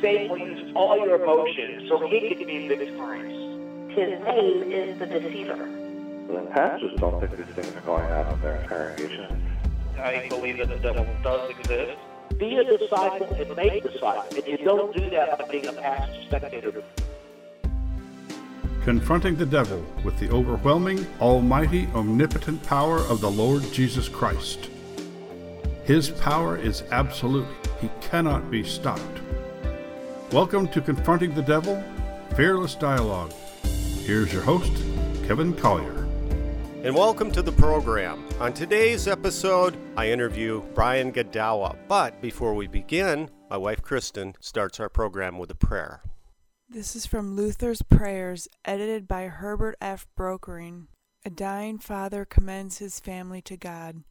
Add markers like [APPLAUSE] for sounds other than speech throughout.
Satan will use all your emotions so he can be victorious. His name is the deceiver. The pastors don't think these things are going on in their congregation. I believe that the devil does exist. Be a disciple and make disciples. And you don't do that by being a pastor spectator. Confronting the devil with the overwhelming, almighty, omnipotent power of the Lord Jesus Christ. His power is absolute. He cannot be stopped. Welcome to Confronting the Devil, Fearless Dialogue. Here's your host, Kevin Collier. And welcome to the program. On today's episode, I interview Brian Godawa. But before we begin, my wife Kristen starts our program with a prayer. This is from Luther's Prayers, edited by Herbert F. Brokering. A dying father commends his family to God.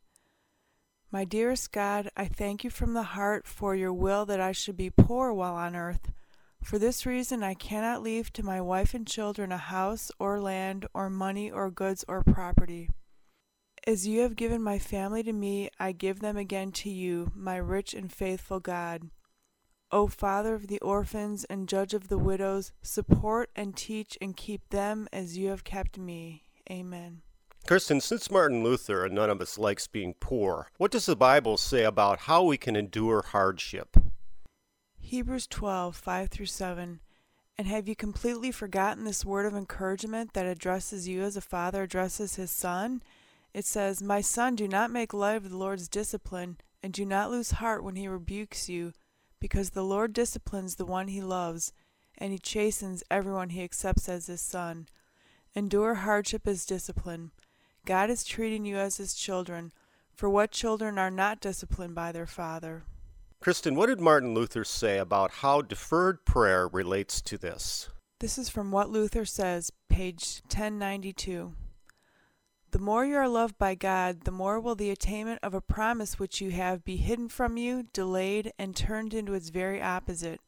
My dearest God, I thank you from the heart for your will that I should be poor while on earth. For this reason, I cannot leave to my wife and children a house or land or money or goods or property. As you have given my family to me, I give them again to you, my rich and faithful God. O Father of the orphans and Judge of the widows, support and teach and keep them as you have kept me. Amen. Kristen, since Martin Luther and none of us likes being poor, what does the Bible say about how we can endure hardship? Hebrews 12, 5 through 7. And have you completely forgotten this word of encouragement that addresses you as a father addresses his son? It says, My son, do not make light of the Lord's discipline, and do not lose heart when he rebukes you, because the Lord disciplines the one he loves, and he chastens everyone he accepts as his son. Endure hardship as discipline. God is treating you as his children, for what children are not disciplined by their father? Kristen, what did Martin Luther say about how deferred prayer relates to this? This is from What Luther Says, page 1092. The more you are loved by God, the more will the attainment of a promise which you have be hidden from you, delayed, and turned into its very opposite.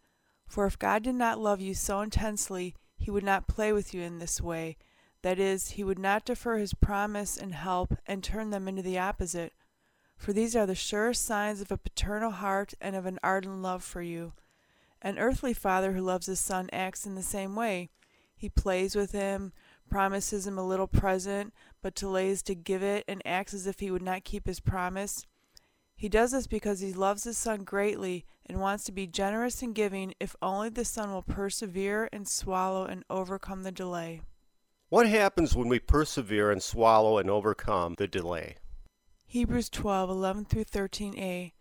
For if God did not love you so intensely, he would not play with you in this way that is, he would not defer his promise and help and turn them into the opposite. For these are the surest signs of a paternal heart and of an ardent love for you. An earthly father who loves his son acts in the same way. He plays with him, promises him a little present, but delays to give it, and acts as if he would not keep his promise. He does this because he loves his son greatly and wants to be generous in giving if only the son will persevere and swallow and overcome the delay. What happens when we persevere and swallow and overcome the delay? Hebrews 12 11 through 13a.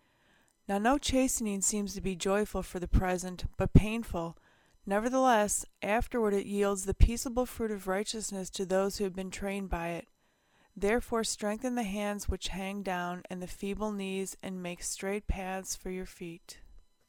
Now, no chastening seems to be joyful for the present, but painful. Nevertheless, afterward it yields the peaceable fruit of righteousness to those who have been trained by it. Therefore, strengthen the hands which hang down, and the feeble knees, and make straight paths for your feet.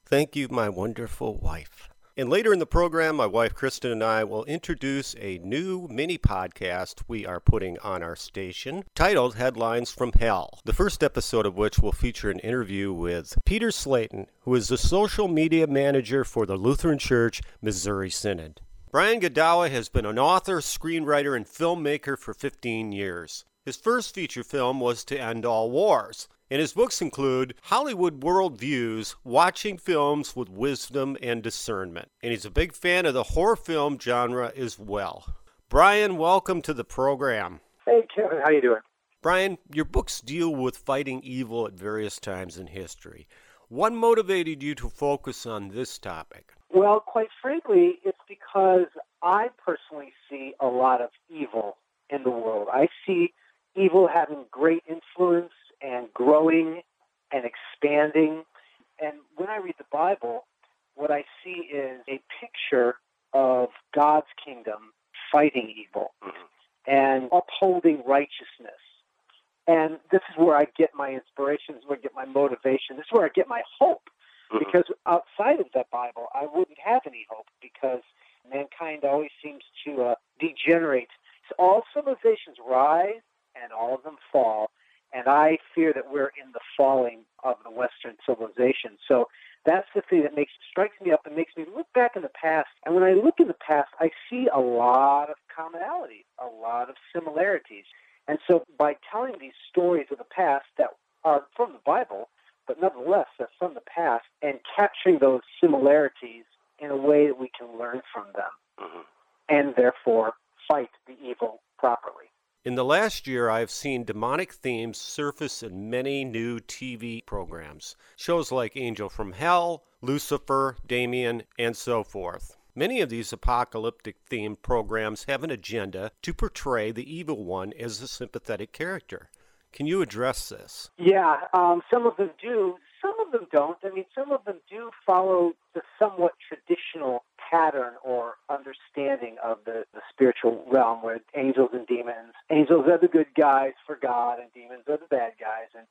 Thank you, my wonderful wife. And later in the program, my wife Kristen and I will introduce a new mini podcast we are putting on our station titled Headlines from Hell. The first episode of which will feature an interview with Peter Slayton, who is the social media manager for the Lutheran Church Missouri Synod. Brian Godawa has been an author, screenwriter, and filmmaker for 15 years. His first feature film was To End All Wars, and his books include Hollywood Worldviews, Watching Films with Wisdom and Discernment. And he's a big fan of the horror film genre as well. Brian, welcome to the program. Hey, Kevin, how you doing? Brian, your books deal with fighting evil at various times in history. What motivated you to focus on this topic? Well, quite frankly, it's because I personally see a lot of evil in the world. I see evil having great influence and growing and expanding. And when I read the Bible, what I see is a picture of God's kingdom fighting evil mm-hmm. and upholding righteousness. And this is where I get my inspiration, this is where I get my motivation, this is where I get my hope. Mm-hmm. Because outside of that Bible, I wouldn't have any hope because mankind always seems to uh, degenerate. So all civilizations rise and all of them fall. And I fear that we're in the falling of the Western civilization. So that's the thing that makes strikes me up and makes me look back in the past. And when I look in the past, I see a lot of commonalities, a lot of similarities. And so by telling these stories of the past that are from the Bible, but nonetheless they're from the past, and capturing those similarities in a way that we can learn from them Mhm. and therefore fight the evil properly. In the last year, I've seen demonic themes surface in many new TV programs. Shows like Angel from Hell, Lucifer, Damien, and so forth. Many of these apocalyptic themed programs have an agenda to portray the evil one as a sympathetic character. Can you address this? Yeah, um, some of them do. Some of them don't. I mean, some of them do follow the somewhat traditional pattern or understanding of the, the spiritual realm where angels and demons, angels are the good guys for God and demons are the bad guys. And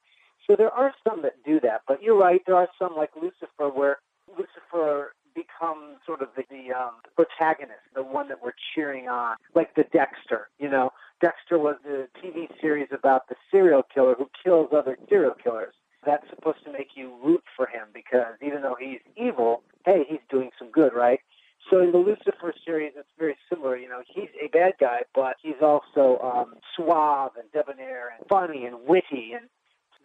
so there are some that do that. But you're right, there are some like Lucifer where Lucifer becomes sort of the, the um, protagonist, the one that we're cheering on, like the Dexter, you know. Dexter was the TV series about the serial killer who kills other serial killers. That's supposed to make you root for him because even though he's evil, hey, he's doing some good, right? So in the Lucifer series, it's very similar. You know, he's a bad guy, but he's also um, suave and debonair and funny and witty, and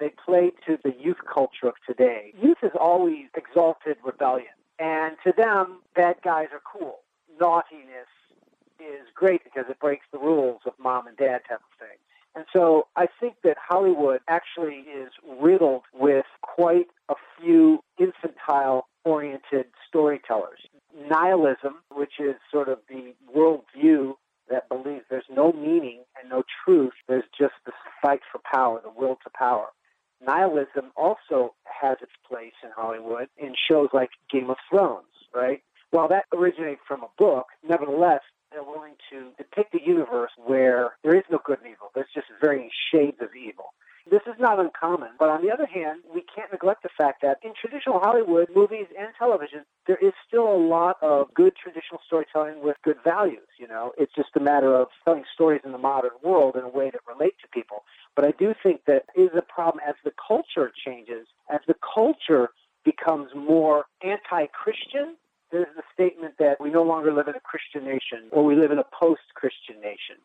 they play to the youth culture of today. Youth has always exalted rebellion, and to them, bad guys are cool. Naughtiness is great because it breaks the rules of mom and dad type of thing. And so I think that Hollywood actually is riddled with quite a few infantile oriented storytellers. Nihilism, which is sort of the worldview that believes there's no meaning and no truth, there's just this fight for power, the will to power. Nihilism also has its place in Hollywood in shows like Game of Thrones, right? While that originated from a book, nevertheless, they're willing to depict a universe where there is no good and evil. There's just varying shades of evil. This is not uncommon, but on the other hand, we can't neglect the fact that in traditional Hollywood, movies and television, there is still a lot of good traditional storytelling with good values. You know, it's just a matter of telling stories in the modern world in a way that relate to people. But I do think that is a problem as the culture changes, as the culture becomes more anti-Christian. There's the statement that we no longer live in a Christian nation, or we live in a post-Christian nation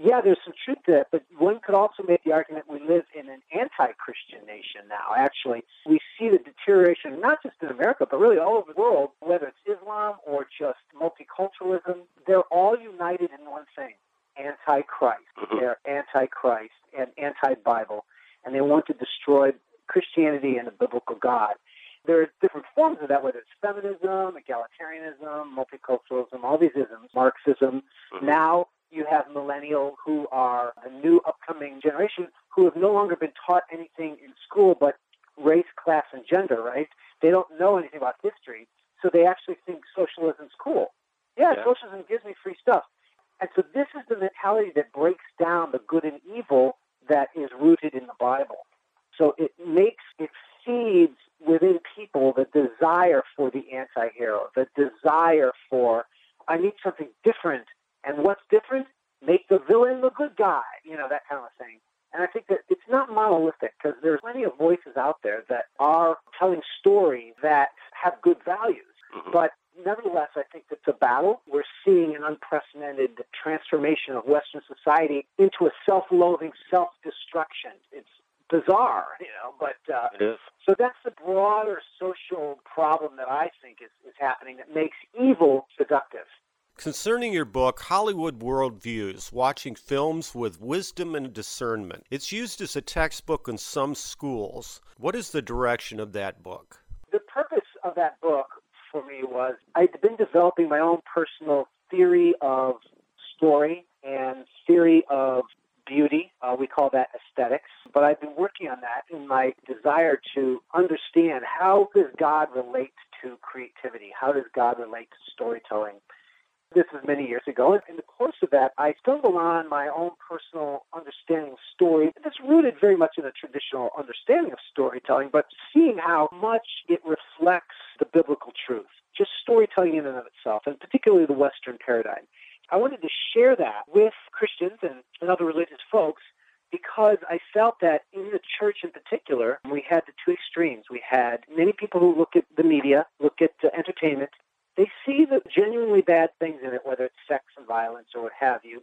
yeah, there's some truth to that, but one could also make the argument we live in an anti-Christian nation now. Actually, we see the deterioration not just in America, but really all over the world, whether it's Islam or just multiculturalism. They're all united in one thing: anti-Christ. Mm-hmm. They're anti-Christ and anti-Bible, and they want to destroy Christianity and the biblical God. There are different forms of that, whether it's feminism, egalitarianism, multiculturalism, all these isms, Marxism. Mm-hmm. Now you have millennials who are the new upcoming generation who have no longer been taught anything in school but race, class, and gender, right? They don't know anything about history, so they actually think socialism's cool. Yeah, Yeah. socialism gives me free stuff. And so this is the mentality that breaks down the good and evil that is rooted in the Bible. So it makes, it feeds within people the desire for the anti-hero, the desire for, I need something different. And what's different? Make the villain the good guy, you know, that kind of thing. And I think that it's not monolithic because there's plenty of voices out there that are telling stories that have good values. Mm-hmm. But nevertheless, I think it's a battle. We're seeing an unprecedented transformation of Western society into a self-loathing, self-destruction. It's bizarre, you know, but uh, It is. so that's the broader social problem that I think is, is happening that makes evil seductive. Concerning your book, Hollywood Worldviews Watching Films with Wisdom and Discernment, it's used as a textbook in some schools. What is the direction of that book? The purpose of that book for me was I'd been developing my own personal theory of story and theory of beauty. Uh, we call that aesthetics. But I've been working on that in my desire to understand how does God relate to creativity? How does God relate to storytelling? This was many years ago. And in the course of that, I stumbled on my own personal understanding of story that's rooted very much in a traditional understanding of storytelling, but seeing how much it reflects the biblical truth, just storytelling in and of itself, and particularly the Western paradigm. I wanted to share that with Christians and, and other religious folks because I felt that in the church in particular, we had the two extremes. We had many people who look at the media, look at uh, entertainment, they see the genuinely bad things in it, whether it's sex and violence or what have you,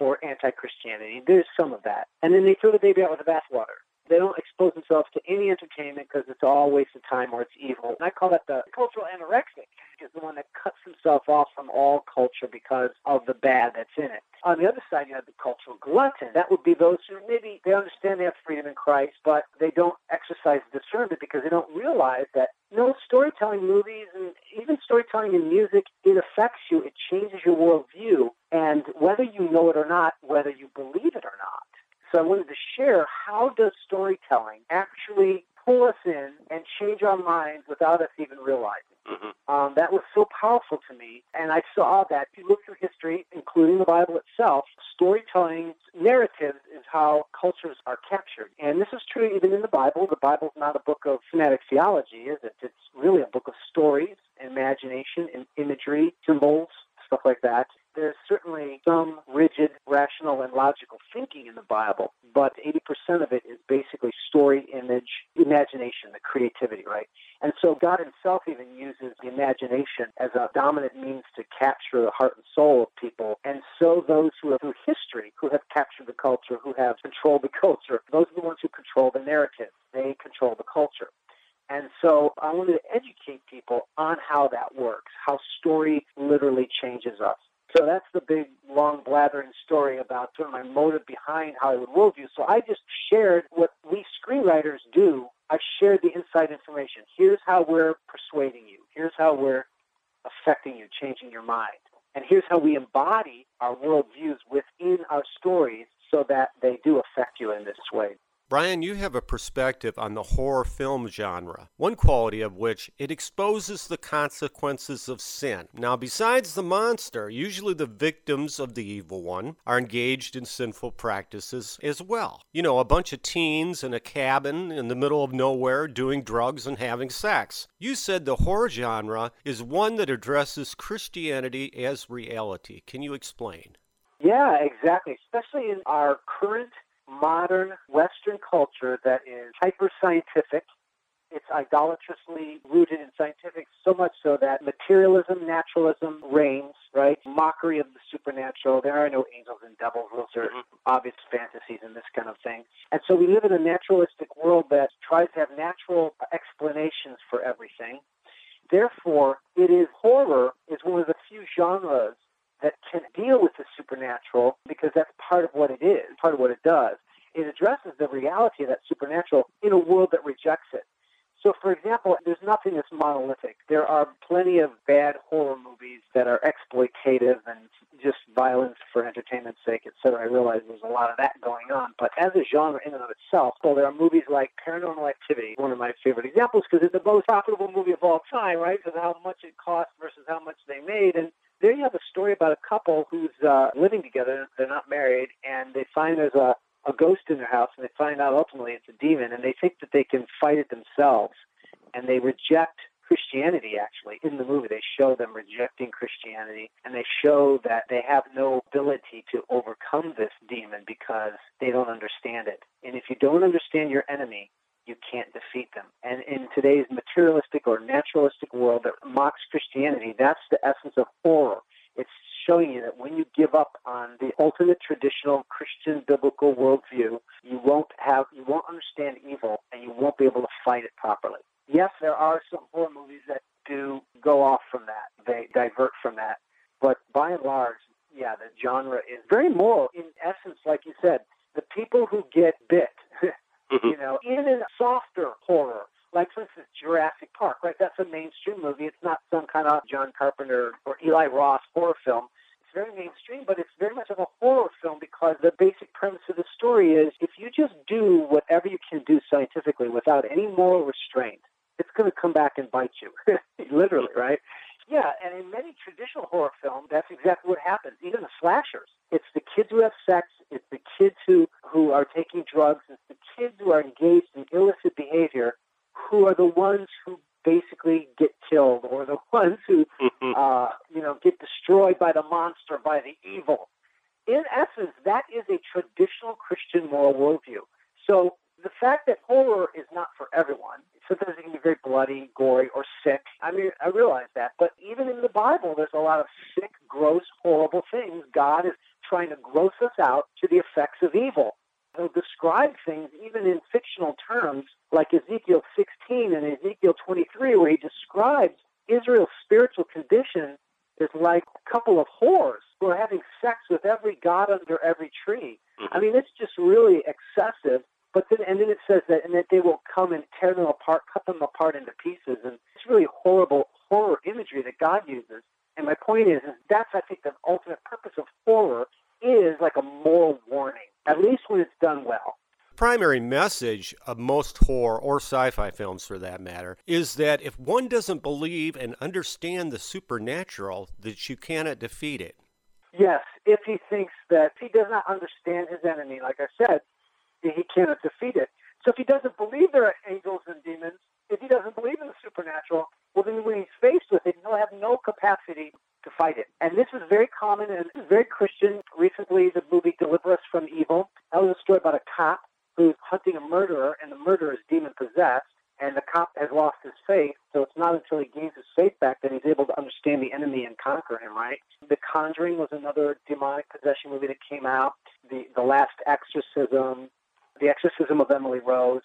or anti-Christianity. There's some of that. And then they throw the baby out with the bathwater. They don't expose themselves to any entertainment because it's all waste of time or it's evil. And I call that the cultural anorexic. Because the one that cuts himself off from all culture because of the bad that's in it. On the other side, you have the cultural glutton. That would be those who maybe they understand they have freedom in Christ, but they don't exercise discernment because they don't realize that no storytelling movies and even storytelling in music, it affects you. It changes your worldview. And whether you know it or not, whether you believe it or not. So I wanted to share how does storytelling actually pull us in and change our minds without us even realizing. Mm-hmm. Um, that was so powerful to me, and I saw that if you look through history, including the Bible itself, storytelling narratives is how cultures are captured. And this is true even in the Bible. The Bible's not a book of thematic theology, is it? It's really a book of stories, imagination, and imagery, symbols, stuff like that. There's certainly some rigid, rational, and logical thinking in the Bible, but 80% of it is basically story, image, imagination, the creativity, right? And so God Himself even uses the imagination as a dominant means to capture the heart and soul of people. And so those who have, through history, who have captured the culture, who have controlled the culture, those are the ones who control the narrative. They control the culture. And so I wanted to educate people on how that works, how story literally changes us. So that's the big, long, blathering story about sort of my motive behind Hollywood Worldview. So I just shared what we screenwriters do. I shared the inside information. Here's how we're persuading you. Here's how we're affecting you, changing your mind. And here's how we embody our worldviews within our stories so that they do affect you in this way. Brian, you have a perspective on the horror film genre, one quality of which it exposes the consequences of sin. Now, besides the monster, usually the victims of the evil one are engaged in sinful practices as well. You know, a bunch of teens in a cabin in the middle of nowhere doing drugs and having sex. You said the horror genre is one that addresses Christianity as reality. Can you explain? Yeah, exactly. Especially in our current modern Western culture that is hyper scientific. It's idolatrously rooted in scientific, so much so that materialism, naturalism reigns, right? Mockery of the supernatural. There are no angels and devils. Those are mm-hmm. obvious fantasies and this kind of thing. And so we live in a naturalistic world that tries to have natural explanations for everything. Therefore, it is horror is one of the few genres that can deal with the supernatural because that's part of what it is, part of what it does. It addresses the reality of that supernatural in a world that rejects it. So, for example, there's nothing that's monolithic. There are plenty of bad horror movies that are exploitative and just violence for entertainment's sake, etc. I realize there's a lot of that going on. But as a genre in and of itself, well, there are movies like Paranormal Activity, one of my favorite examples, because it's the most profitable movie of all time, right? Because how much it cost versus how much they made. And there you have a story about a couple who's uh, living together. They're not married, and they find there's a, a ghost in their house, and they find out ultimately it's a demon, and they think that they can fight it themselves, and they reject Christianity. Actually, in the movie, they show them rejecting Christianity, and they show that they have no ability to overcome this demon because they don't understand it. And if you don't understand your enemy, you can't defeat them. And in today's materialistic or naturalistic world that mocks Christianity, that's the essence of horror. It's showing you that when you give up on the ultimate traditional Christian biblical worldview, you won't have you won't understand evil and you won't be able to fight it properly. Yes, there are some horror movies that do go off from that. They divert from that. But by and large, yeah, the genre is very moral. In essence, like you said, the people who get bit [LAUGHS] You know, in a softer horror, like for instance Jurassic Park, right? That's a mainstream movie. It's not some kind of John Carpenter or Eli Roth horror film. It's very mainstream, but it's very much of a horror film because the basic premise of the story is if you just do whatever you can do scientifically without any moral restraint, it's going to come back and bite you, [LAUGHS] literally, right? Yeah, and in many traditional horror films, that's exactly what happens. Even the slashers, it's the kids who have sex, it's the kids who who are taking drugs, it's the kids who are engaged in illicit behavior, who are the ones who basically get killed, or the [LAUGHS] ones who, uh, you know, get destroyed by the monster, by the evil. In essence, that is a traditional Christian moral worldview. So the fact that horror is not for everyone, sometimes it can be very bloody, gory, or sick. I mean, I realize that. But even in the Bible, there's a lot of sick, gross, horrible things. God is trying to gross us out to the effects of evil. He'll describe things even in fictional terms, like Ezekiel 16 and Ezekiel 23, where he describes Israel's spiritual condition is like a couple of whores who are having sex with every god under every tree. Mm-hmm. I mean, it's just really excessive. But then, and then it says that, and that they will come and tear them apart, cut them apart into pieces, and it's really horrible horror imagery that God uses. And my point is, is that's I think the ultimate purpose of horror is like a moral warning, at least when it's done well. Primary message of most horror or sci-fi films for that matter is that if one doesn't believe and understand the supernatural, that you cannot defeat it. Yes, if he thinks that if he does not understand his enemy, like I said, he cannot defeat it. So if he doesn't believe there are angels and demons, if he doesn't believe in the supernatural, well, then when he's faced with it, he'll have no capacity to fight it. And this is very common and very Christian. Recently, the movie Deliver Us from Evil. That was a story about a cop who's hunting a murderer, and the murderer is demon possessed. And the cop has lost his faith, so it's not until he gains his faith back that he's able to understand the enemy and conquer him, right? The Conjuring was another demonic possession movie that came out. The The Last Exorcism, The Exorcism of Emily Rose.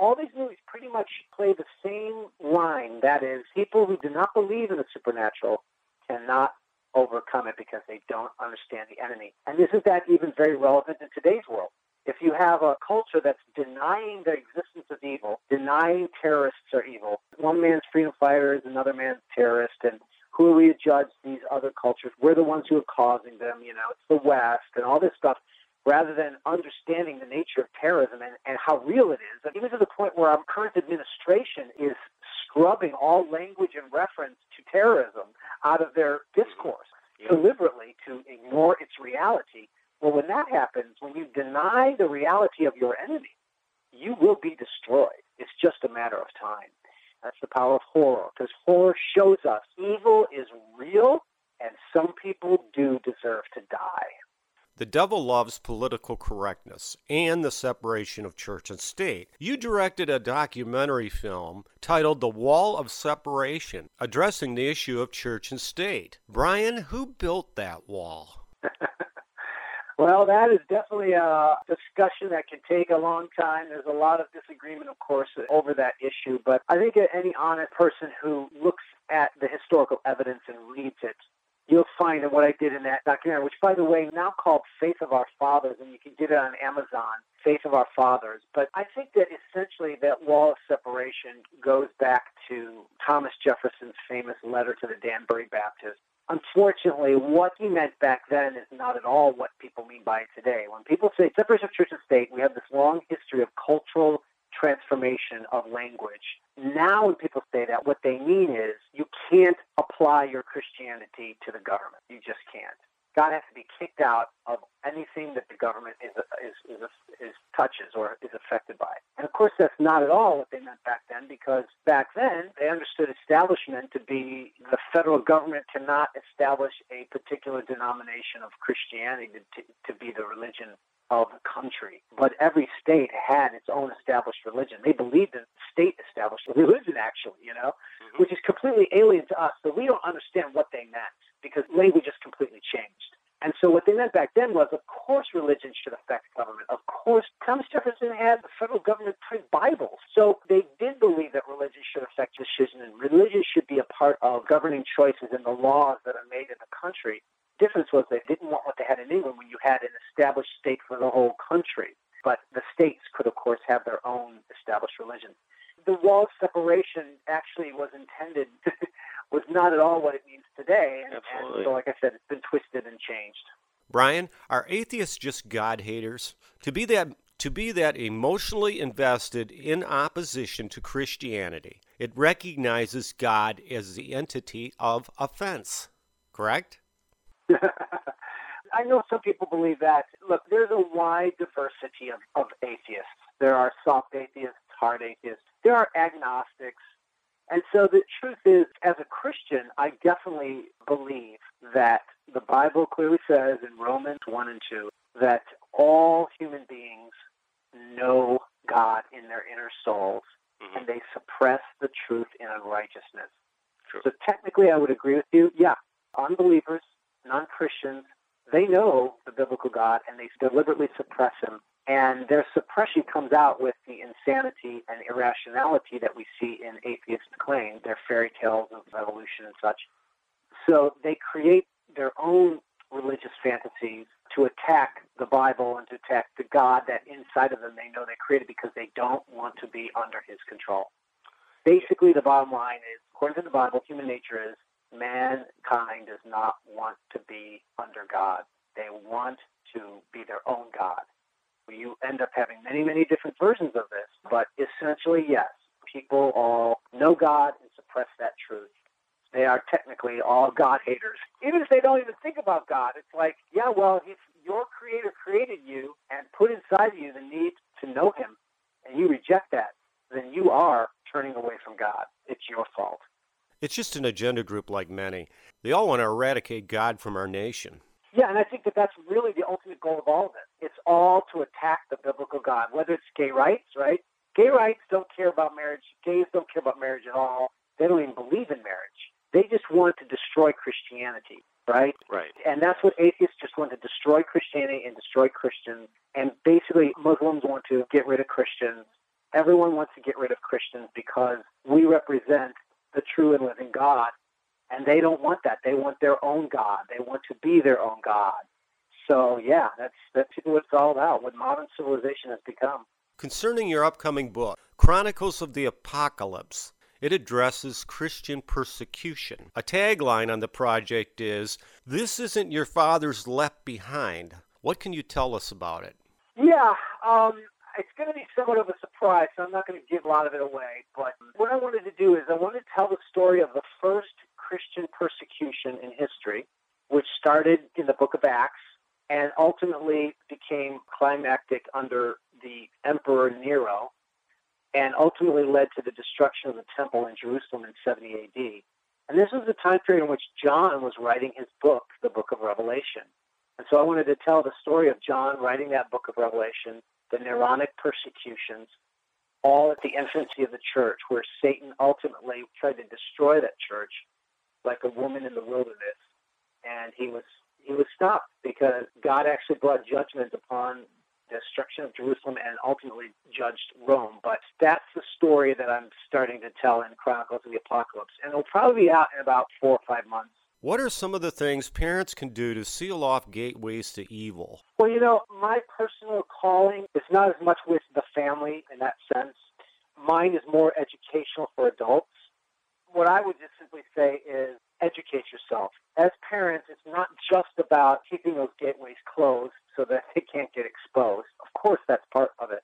All these movies pretty much play the same line. That is, people who do not believe in the supernatural cannot overcome it because they don't understand the enemy. And isn't that even very relevant in today's world? If you have a culture that's denying the existence of evil, denying terrorists are evil, one man's freedom fighter is another man's terrorist, and who are we to judge these other cultures? We're the ones who are causing them, you know, it's the West and all this stuff, rather than understanding the nature of terrorism and, and how real it is. And even to the point where our current administration is scrubbing all language and reference to terrorism out of their mm-hmm. discourse deliberately to ignore its reality. Well, when that happens, when you deny the reality of your enemy, you will be destroyed. It's just a matter of time. That's the power of horror, because horror shows us evil is real, and some people do deserve to die. The devil loves political correctness and the separation of church and state. You directed a documentary film titled The Wall of Separation, addressing the issue of church and state. Brian, who built that wall? [LAUGHS] Well, that is definitely a discussion that can take a long time. There's a lot of disagreement, of course, over that issue. But I think any honest person who looks at the historical evidence and reads it, you'll find what I did in that documentary, which, by the way, now called Faith of Our Fathers, and you can get it on Amazon, Faith of Our Fathers. But I think that essentially that wall of separation goes back to Thomas Jefferson's famous letter to the Danbury Baptists. Unfortunately, what he meant back then is not at all what people mean by it today. When people say separation of church and state, we have this long history of cultural transformation of language. Now, when people say that, what they mean is you can't apply your Christianity to the government. You just can't. God has to be kicked out of anything that the government is, is, is, is, touches or is affected by. And of course, that's not at all what they meant back then, because back then they understood establishment to be the federal government cannot establish a particular denomination of Christianity to, to be the religion of the country. But every state had its own established religion. They believed in state established [LAUGHS] religion, actually, you know, mm-hmm. which is completely alien to us. So we don't understand what they meant because language has completely changed. And so what they meant back then was, of course, religion should affect government. Of course, Thomas Jefferson had the federal government print Bibles. So they did believe that religion should affect decision and religion should be a part of governing choices and the laws that are made in the country. Difference was they didn't want had in England when you had an established state for the whole country. But the states could, of course, have their own established religion. The wall of separation actually was intended [LAUGHS] was not at all what it means today. And, and so, like I said, it's been twisted and changed. Brian, are atheists just God haters? To be that to be that emotionally invested in opposition to Christianity, it recognizes God as the entity of offense. Correct? [LAUGHS] I know some people believe that. Look, there's a wide diversity of, of atheists. There are soft atheists, hard atheists. There are agnostics. And so the truth is, as a Christian, I definitely believe that the Bible clearly says in Romans 1 and 2 that all human beings know God in their inner souls mm-hmm. and they suppress the truth in unrighteousness. True. So technically, I would agree with you. Yeah, unbelievers, non Christians, they know the biblical God and they deliberately suppress him And their suppression comes out with the insanity and irrationality that we see in atheist claims, their fairy tales of evolution and such. So they create their own religious fantasies to attack the Bible and to attack the God that inside of them they know they created because they don't want to be under his control. Basically, the bottom line is, according to the Bible, human nature is mankind does not want to be under God. They want to be their own God. You end up having many, many different versions of this, but essentially, yes, people all know God and suppress that truth they are technically all God haters. Even if they don't even think about God, it's like, yeah, well, if your Creator created you and put inside of you the need to know Him, and you reject that, then you are turning away from God. It's your fault. It's just an agenda group like many. They all want to eradicate God from our nation. Yeah, and I think that that's really the ultimate goal of all of it. It's all to attack the biblical God, whether it's gay rights, right? Gay rights don't care about marriage. Gays don't care about marriage at all. They don't even believe in marriage. They just want to destroy Christianity, right? Right. And that's what atheists just want to destroy Christianity and destroy Christians. And basically, Muslims want to get rid of Christians. Everyone wants to get rid of Christians because we represent the true and living God. And they don't want that. They want their own God. They want to be their own God. So yeah, that's that's what it's all about. What modern civilization has become. Concerning your upcoming book, Chronicles of the Apocalypse, it addresses Christian persecution. A tagline on the project is This isn't your father's left behind. What can you tell us about it? Yeah, um, it's going to be somewhat of a surprise, so I'm not going to give a lot of it away. But what I wanted to do is I wanted to tell the story of the first Christian persecution in history, which started in the book of Acts and ultimately became climactic under the Emperor Nero and ultimately led to the destruction of the temple in Jerusalem in 70 AD. And this was the time period in which John was writing his book, the book of Revelation. And so I wanted to tell the story of John writing that book of Revelation, the Neronic persecutions, all at the infancy of the church, where Satan ultimately tried to destroy that church like a woman in the wilderness. And he was he was stopped because God actually brought judgment upon destruction of Jerusalem and ultimately judged Rome. But that's the story that I'm starting to tell in Chronicles of the Apocalypse. And it'll probably be out in about four or five months. What are some of the things parents can do to seal off gateways to evil? Well, you know, my personal calling is not as much with the family in that sense. Mine is more educational for adults. What I would just simply say is educate yourself. As parents, it's not just about keeping those gateways closed so that they can't get exposed. Of course, that's part of it.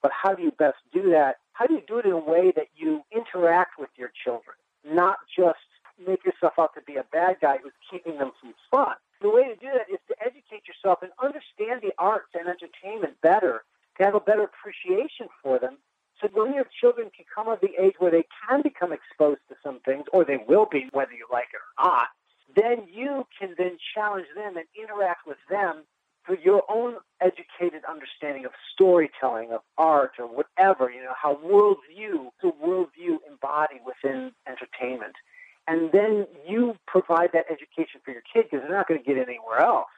But how do you best do that? How do you do it in a way that you interact with your children, not just make yourself out to be a bad guy who's keeping them from fun? The way to do that is to educate yourself and understand the arts and entertainment better, to have a better appreciation for them, so when your children can come of the age where they can become exposed to some things, or they will be, whether you like it or not, then you can then challenge them and interact with them for your own educated understanding of storytelling, of art, or whatever, you know, how worldview, the worldview embodied within entertainment. Then you provide that education for your kid because they're not going to get it anywhere else.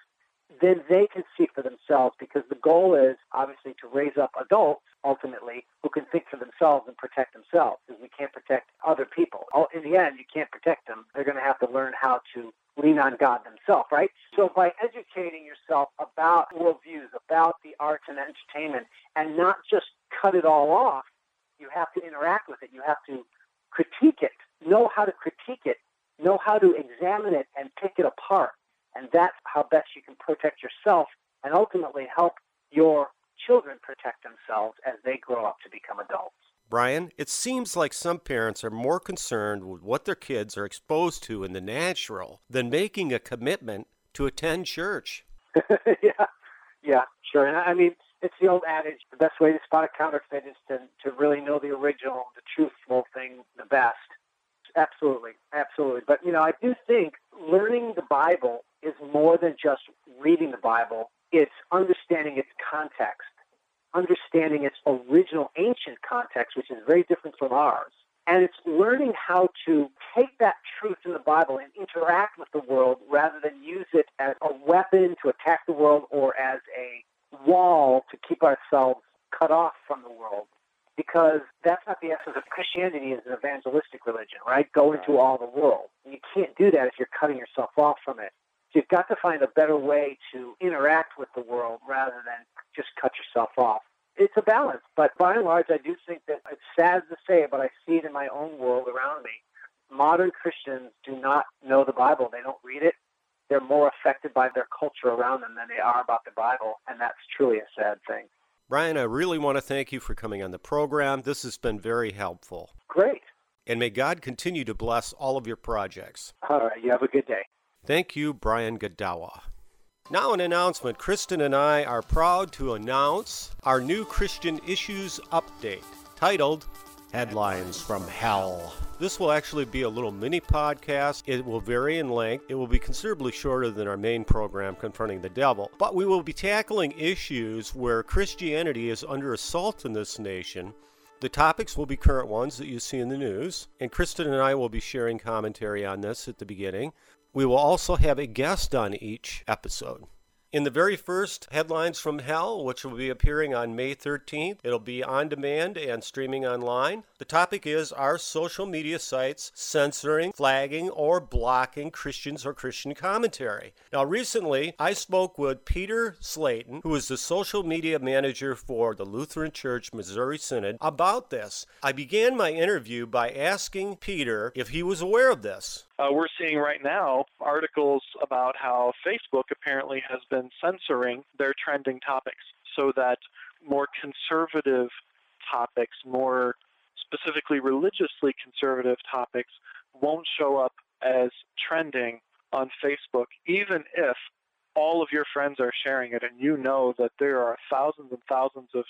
Then they can see for themselves because the goal is obviously to raise up adults ultimately who can think for themselves and protect themselves because we can't protect other people. Oh, in the end, you can't protect them. They're going to have to learn how to lean on God themselves, right? So by educating yourself about worldviews, about the arts and entertainment, and not just cut it all off, you have to interact with it. You have to critique it, know how to critique it, know how to examine it and pick it apart. And that's how best you can protect yourself and ultimately help your children protect themselves as they grow up to become adults. Brian, it seems like some parents are more concerned with what their kids are exposed to in the natural than making a commitment to attend church. [LAUGHS] yeah, yeah, sure. And I mean, it's the old adage: the best way to spot a counterfeit is to to really know the original, the truthful thing the best. Absolutely, absolutely. But you know, I do think learning the Bible is more than just reading the Bible. It's understanding its context understanding its original ancient context, which is very different from ours. And it's learning how to take that truth in the Bible and interact with the world rather than use it as a weapon to attack the world or as a wall to keep ourselves cut off from the world because that's not the essence of Christianity is an evangelistic religion, right? Go into all the world. You can't do that if you're cutting yourself off from it. So you've got to find a better way to interact with the world rather than just cut yourself off. It's a balance, but by and large, I do think that it's sad to say but I see it in my own world around me. Modern Christians do not know the Bible. They don't read it. They're more affected by their culture around them than they are about the Bible, and that's truly a sad thing. Brian, I really want to thank you for coming on the program. This has been very helpful. Great. And may God continue to bless all of your projects. All right. You have a good day. Thank you, Brian Godawa. Now, an announcement. Kristen and I are proud to announce our new Christian Issues update titled Headlines from Hell. This will actually be a little mini podcast. It will vary in length. It will be considerably shorter than our main program, Confronting the Devil. But we will be tackling issues where Christianity is under assault in this nation. The topics will be current ones that you see in the news, and Kristen and I will be sharing commentary on this at the beginning. We will also have a guest on each episode. In the very first Headlines from Hell, which will be appearing on May 13th, it'll be on demand and streaming online. The topic is Are social media sites censoring, flagging, or blocking Christians or Christian commentary? Now, recently, I spoke with Peter Slayton, who is the social media manager for the Lutheran Church Missouri Synod, about this. I began my interview by asking Peter if he was aware of this. Uh, we're seeing right now articles about how Facebook apparently has been censoring their trending topics so that more conservative topics, more specifically religiously conservative topics, won't show up as trending on Facebook, even if all of your friends are sharing it and you know that there are thousands and thousands of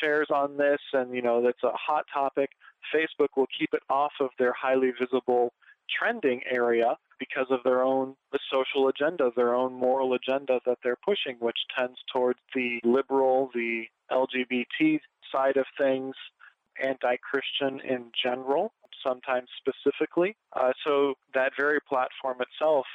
shares on this and you know that's a hot topic facebook will keep it off of their highly visible trending area because of their own the social agenda, their own moral agenda that they're pushing, which tends towards the liberal, the LGBT side of things, anti-Christian in general, sometimes specifically. Uh, so that very platform itself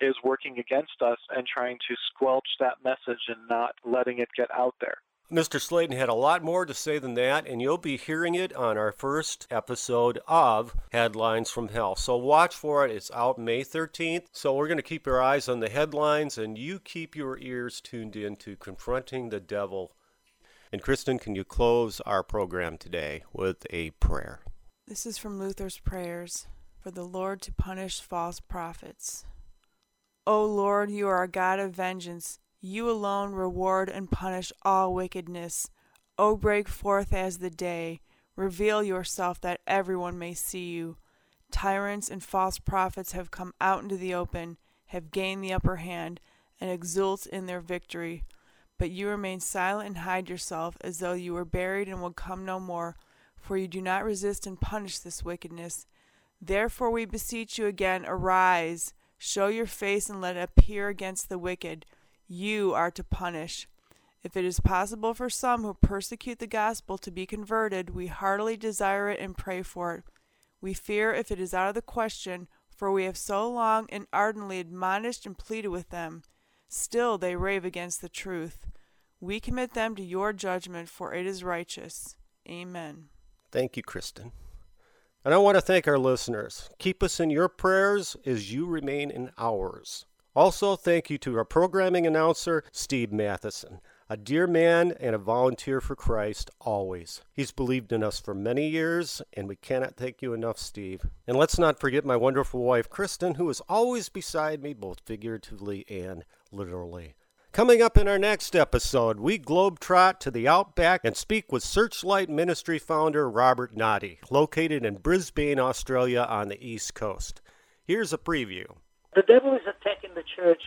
is working against us and trying to squelch that message and not letting it get out there. Mr. Slayton had a lot more to say than that, and you'll be hearing it on our first episode of Headlines from Hell. So watch for it. It's out May 13th. So we're going to keep our eyes on the headlines, and you keep your ears tuned in to Confronting the Devil. And Kristen, can you close our program today with a prayer? This is from Luther's Prayers for the Lord to punish false prophets. O Lord, you are a God of vengeance. You alone reward and punish all wickedness. O break forth as the day. Reveal yourself that everyone may see you. Tyrants and false prophets have come out into the open, have gained the upper hand, and exult in their victory. But you remain silent and hide yourself as though you were buried and would come no more, for you do not resist and punish this wickedness. Therefore we beseech you again, arise, show your face, and let it appear against the wicked you are to punish. If it is possible for some who persecute the gospel to be converted, we heartily desire it and pray for it. We fear if it is out of the question, for we have so long and ardently admonished and pleaded with them. Still they rave against the truth. We commit them to your judgment, for it is righteous. Amen. Thank you, Kristen. And I want to thank our listeners. Keep us in your prayers as you remain in ours. Also, thank you to our programming announcer, Steve Matheson, a dear man and a volunteer for Christ always. He's believed in us for many years, and we cannot thank you enough, Steve. And let's not forget my wonderful wife, Kristen, who is always beside me, both figuratively and literally. Coming up in our next episode, we globetrot to the outback and speak with Searchlight Ministry founder Robert Noddy, located in Brisbane, Australia on the East Coast. Here's a preview. The devil is attacking the church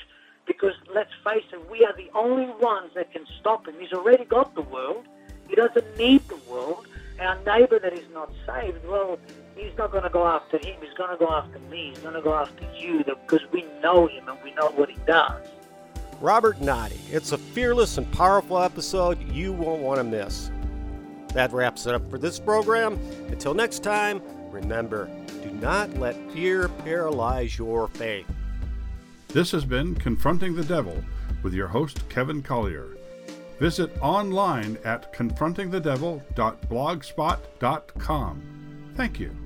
because, let's face it, we are the only ones that can stop him. He's already got the world. He doesn't need the world. Our neighbor that is not saved, well, he's not going to go after him. He's going to go after me. He's going to go after you because we know him and we know what he does. Robert Noddy. It's a fearless and powerful episode you won't want to miss. That wraps it up for this program. Until next time, remember do not let fear paralyze your faith. This has been Confronting the Devil with your host, Kevin Collier. Visit online at confrontingthedevil.blogspot.com. Thank you.